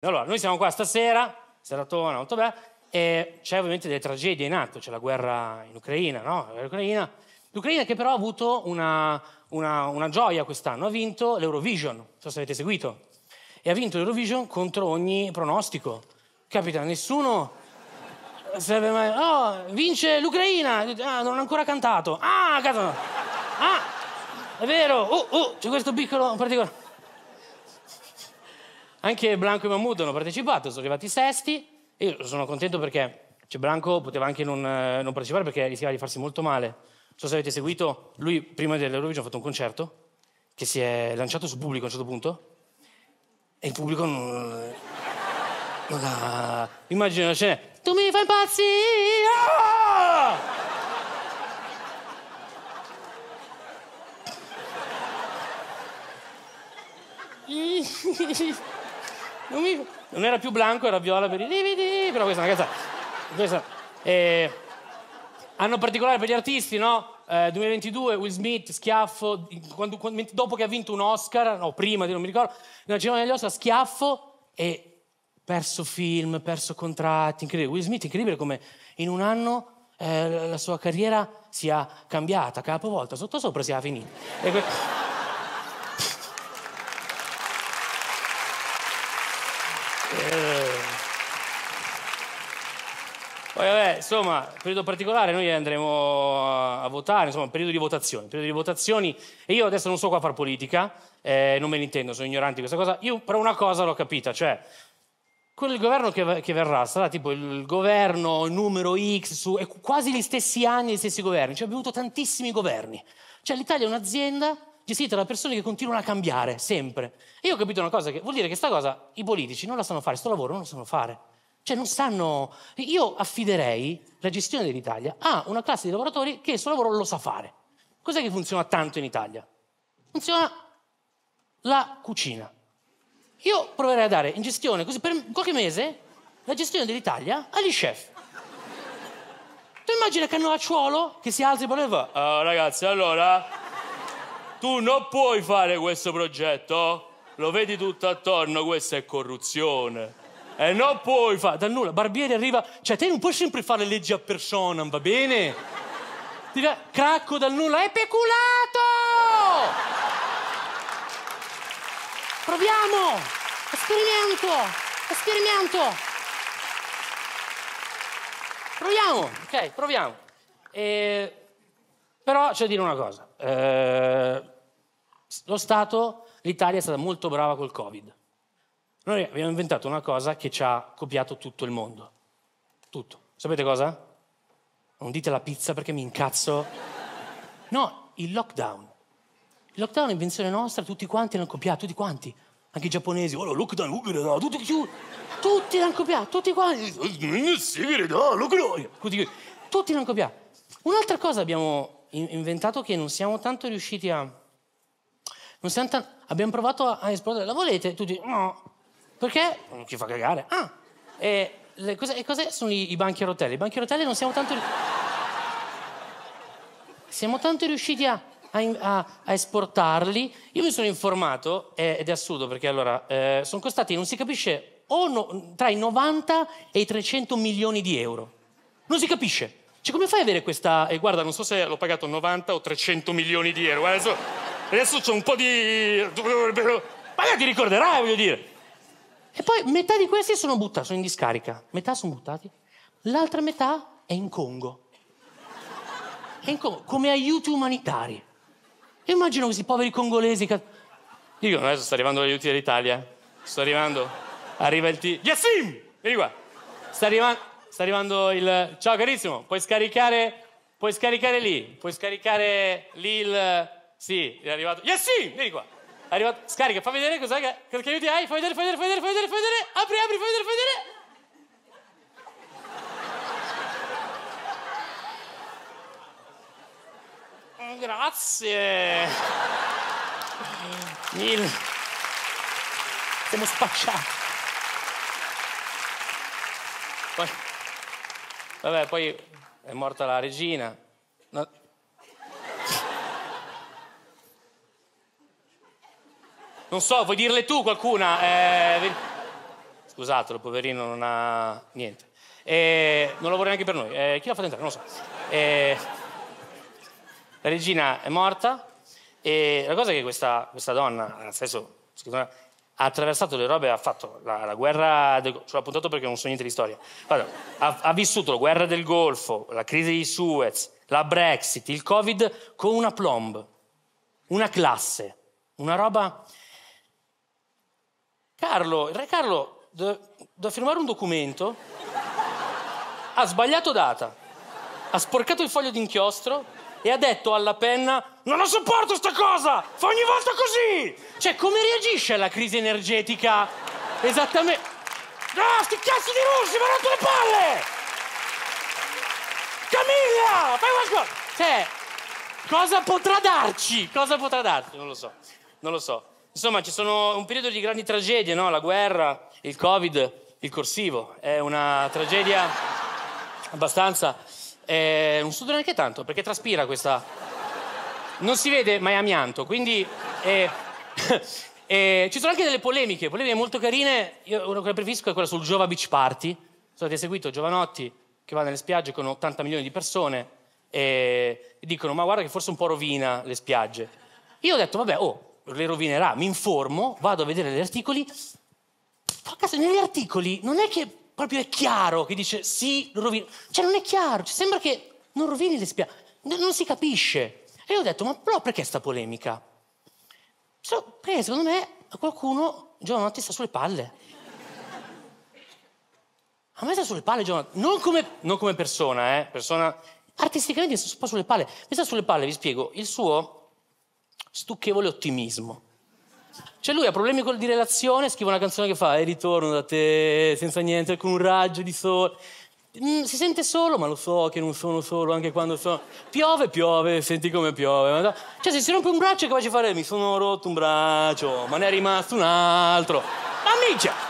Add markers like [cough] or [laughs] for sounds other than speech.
Allora, noi siamo qua stasera, seratona, molto bella, e c'è ovviamente delle tragedie in atto, c'è la guerra in Ucraina, no? L'Ucraina, L'Ucraina che però ha avuto una, una, una gioia quest'anno, ha vinto l'Eurovision, non so se avete seguito, e ha vinto l'Eurovision contro ogni pronostico. Capita, nessuno sarebbe mai... Oh, vince l'Ucraina! Ah, non ha ancora cantato. Ah, cazzo! Ah, è vero! Oh, oh, c'è questo piccolo particolare. Anche Blanco e Mahmood hanno partecipato, sono arrivati sesti. E io sono contento perché cioè, Blanco poteva anche non, eh, non partecipare perché rischiava di farsi molto male. Non so se avete seguito, lui prima dell'Eurovision ha fatto un concerto che si è lanciato sul pubblico a un certo punto e il pubblico non... non ha... Immagino la scena. Tu mi fai impazzire! Ah! [laughs] Non, mi... non, era più blanco, era viola per i lividi, però questa è una canzone. Questa... Eh... Hanno particolare per gli artisti, no? Eh, 2022, Will Smith, Schiaffo, quando, quando, dopo che ha vinto un Oscar, no, prima non mi ricordo, nella cerimonia degli Oscar, Schiaffo e perso film, perso contratti, incredibile. Will Smith, incredibile come in un anno eh, la sua carriera sia cambiata, capovolta, sotto sopra sia finita. Poi vabbè, insomma, periodo particolare, noi andremo a votare, insomma, periodo di votazioni, periodo di votazioni, e io adesso non so qua far politica, eh, non me ne intendo, sono ignorante di questa cosa, io però una cosa l'ho capita, cioè, quello il governo che, che, verrà sarà tipo il governo numero X, su, quasi gli stessi anni, gli stessi governi, cioè abbiamo avuto tantissimi governi, cioè l'Italia è un'azienda gestita da persone che continuano a cambiare, sempre. E io ho capito una cosa, che vuol dire che sta cosa i politici non la sanno fare, sto lavoro non lo sanno fare. Cioè non sanno... Io affiderei la gestione dell'Italia a una classe di lavoratori che il suo lavoro lo sa fare. Cos'è che funziona tanto in Italia? Funziona la cucina. Io proverei a dare in gestione, così per qualche mese, la gestione dell'Italia agli chef. Tu immagina Cannavacciuolo che si alza e poi va, oh, ragazzi, allora, tu non puoi fare questo progetto, lo vedi tutto attorno, questa è corruzione. E non puoi fare dal nulla. Barbieri arriva, cioè te non puoi sempre fare le leggi a persona, va bene? Ti va, cracco dal nulla, è peculato! Proviamo! Esperimento! Esperimento! Proviamo, ok, proviamo. E... Però c'è da dire una cosa. Eh... Lo Stato, l'Italia è stata molto brava col Covid. Noi abbiamo inventato una cosa che ci ha copiato tutto il mondo. Tutto. Sapete cosa? Non dite la pizza perché mi incazzo. No, il lockdown. Il lockdown è invenzione nostra, tutti quanti l'hanno copiato, tutti quanti. Anche i giapponesi, oh, lockdown, tutti chiusi. Tutti l'hanno copiato, tutti quanti. Tutti l'hanno copiato. Un'altra cosa abbiamo inventato che non siamo tanto riusciti a... Non siamo tanto... Abbiamo provato a esplodere. La volete? Tutti... No. Perché? Non ci fa cagare. Ah, e, le, cos'è, cos'è sono i, i, banchi a rotelle? I banchi a rotelle non siamo tanto... Siamo tanto riusciti a, a, a esportarli. Io mi sono informato, ed è assurdo perché allora eh, sono costati, non si capisce, o no, tra i 90 e i 300 milioni di euro. Non si capisce. Cioè, come fai ad avere questa... E guarda, non so se l'ho pagato 90 o 300 milioni di euro. Adesso, adesso c'è un po' di... Magari ti ricorderai, voglio dire. E poi metà di questi sono buttati, sono in discarica. Metà sono buttati. L'altra metà è in Congo. È in Congo, come aiuti umanitari. Io immagino questi poveri congolesi che... Dico, adesso sta arrivando l'aiuto dell'Italia. Sta arrivando. Arriva il T. Yassim! Vieni qua. Sta, arriva... sta arrivando il... Ciao carissimo, puoi scaricare... Puoi scaricare lì. Puoi scaricare lì il... Sì, è arrivato. Yassim! Vieni qua. Arriva, scarica, fa vedere cos'è che, che aiuti hai, fa vedere, fa vedere, fa vedere, fa vedere, fa vedere, apri, apri, fa vedere, fa vedere. Grazie. Mille. Siamo spacciati. Poi, vabbè, poi è morta la regina. No, Non so, vuoi dirle tu qualcuna? Eh, scusatelo, poverino non ha niente. E non lavora neanche per noi. E chi l'ha fatto entrare? Non lo so. E la regina è morta e la cosa è che questa, questa donna, adesso, ha attraversato le robe, ha fatto la, la guerra, del, ce l'ho appuntato perché non so niente di storia, Guarda, ha, ha vissuto la guerra del Golfo, la crisi di Suez, la Brexit, il Covid con una plomb, una classe, una roba... Carlo, il re Carlo doveva firmare un documento, ha sbagliato data, ha sporcato il foglio d'inchiostro e ha detto alla penna non lo sopporto sta cosa, fa ogni volta così. Cioè, come reagisce alla crisi energetica? Esattamente. No, sti cazzo di russi, mi hanno rotto le palle! Camilla, fai qualcosa! Cioè, cosa potrà darci? Cosa potrà darci? Non lo so, non lo so. Insomma, ci sono un periodo di grandi tragedie, no? La guerra, il Covid, il corsivo. È una tragedia abbastanza eh, non sudo neanche tanto perché traspira questa. Non si vede, ma è amianto, quindi. Eh, [laughs] eh, ci sono anche delle polemiche, polemiche molto carine. Io una che preferisco è quella sul Giova Beach Party. So, hai seguito Giovanotti che va nelle spiagge con 80 milioni di persone e dicono: Ma guarda che forse un po' rovina le spiagge. Io ho detto: Vabbè, oh, le rovinerà, mi informo, vado a vedere gli articoli. Cazzo, negli articoli non è che proprio è chiaro che dice sì, rovino. Cioè non è chiaro, cioè, sembra che non rovini le spiagge, non si capisce. E io ho detto, ma però perché sta polemica? So, perché secondo me a qualcuno Giovanotti sta sulle palle. A me sta sulle palle Giovanotti, non come, non come persona, eh, persona artisticamente sta un po' sulle palle. Mi sta sulle palle, vi spiego, il suo stucchevole ottimismo. Cioè lui ha problemi di relazione, scrive una canzone che fa e ritorno da te senza niente, con un raggio di sole. Mm, si sente solo, ma lo so che non sono solo anche quando sono... Piove, piove, senti come piove. Cioè se si rompe un braccio che faccio fare? Mi sono rotto un braccio, ma ne è rimasto un altro. Ma mica!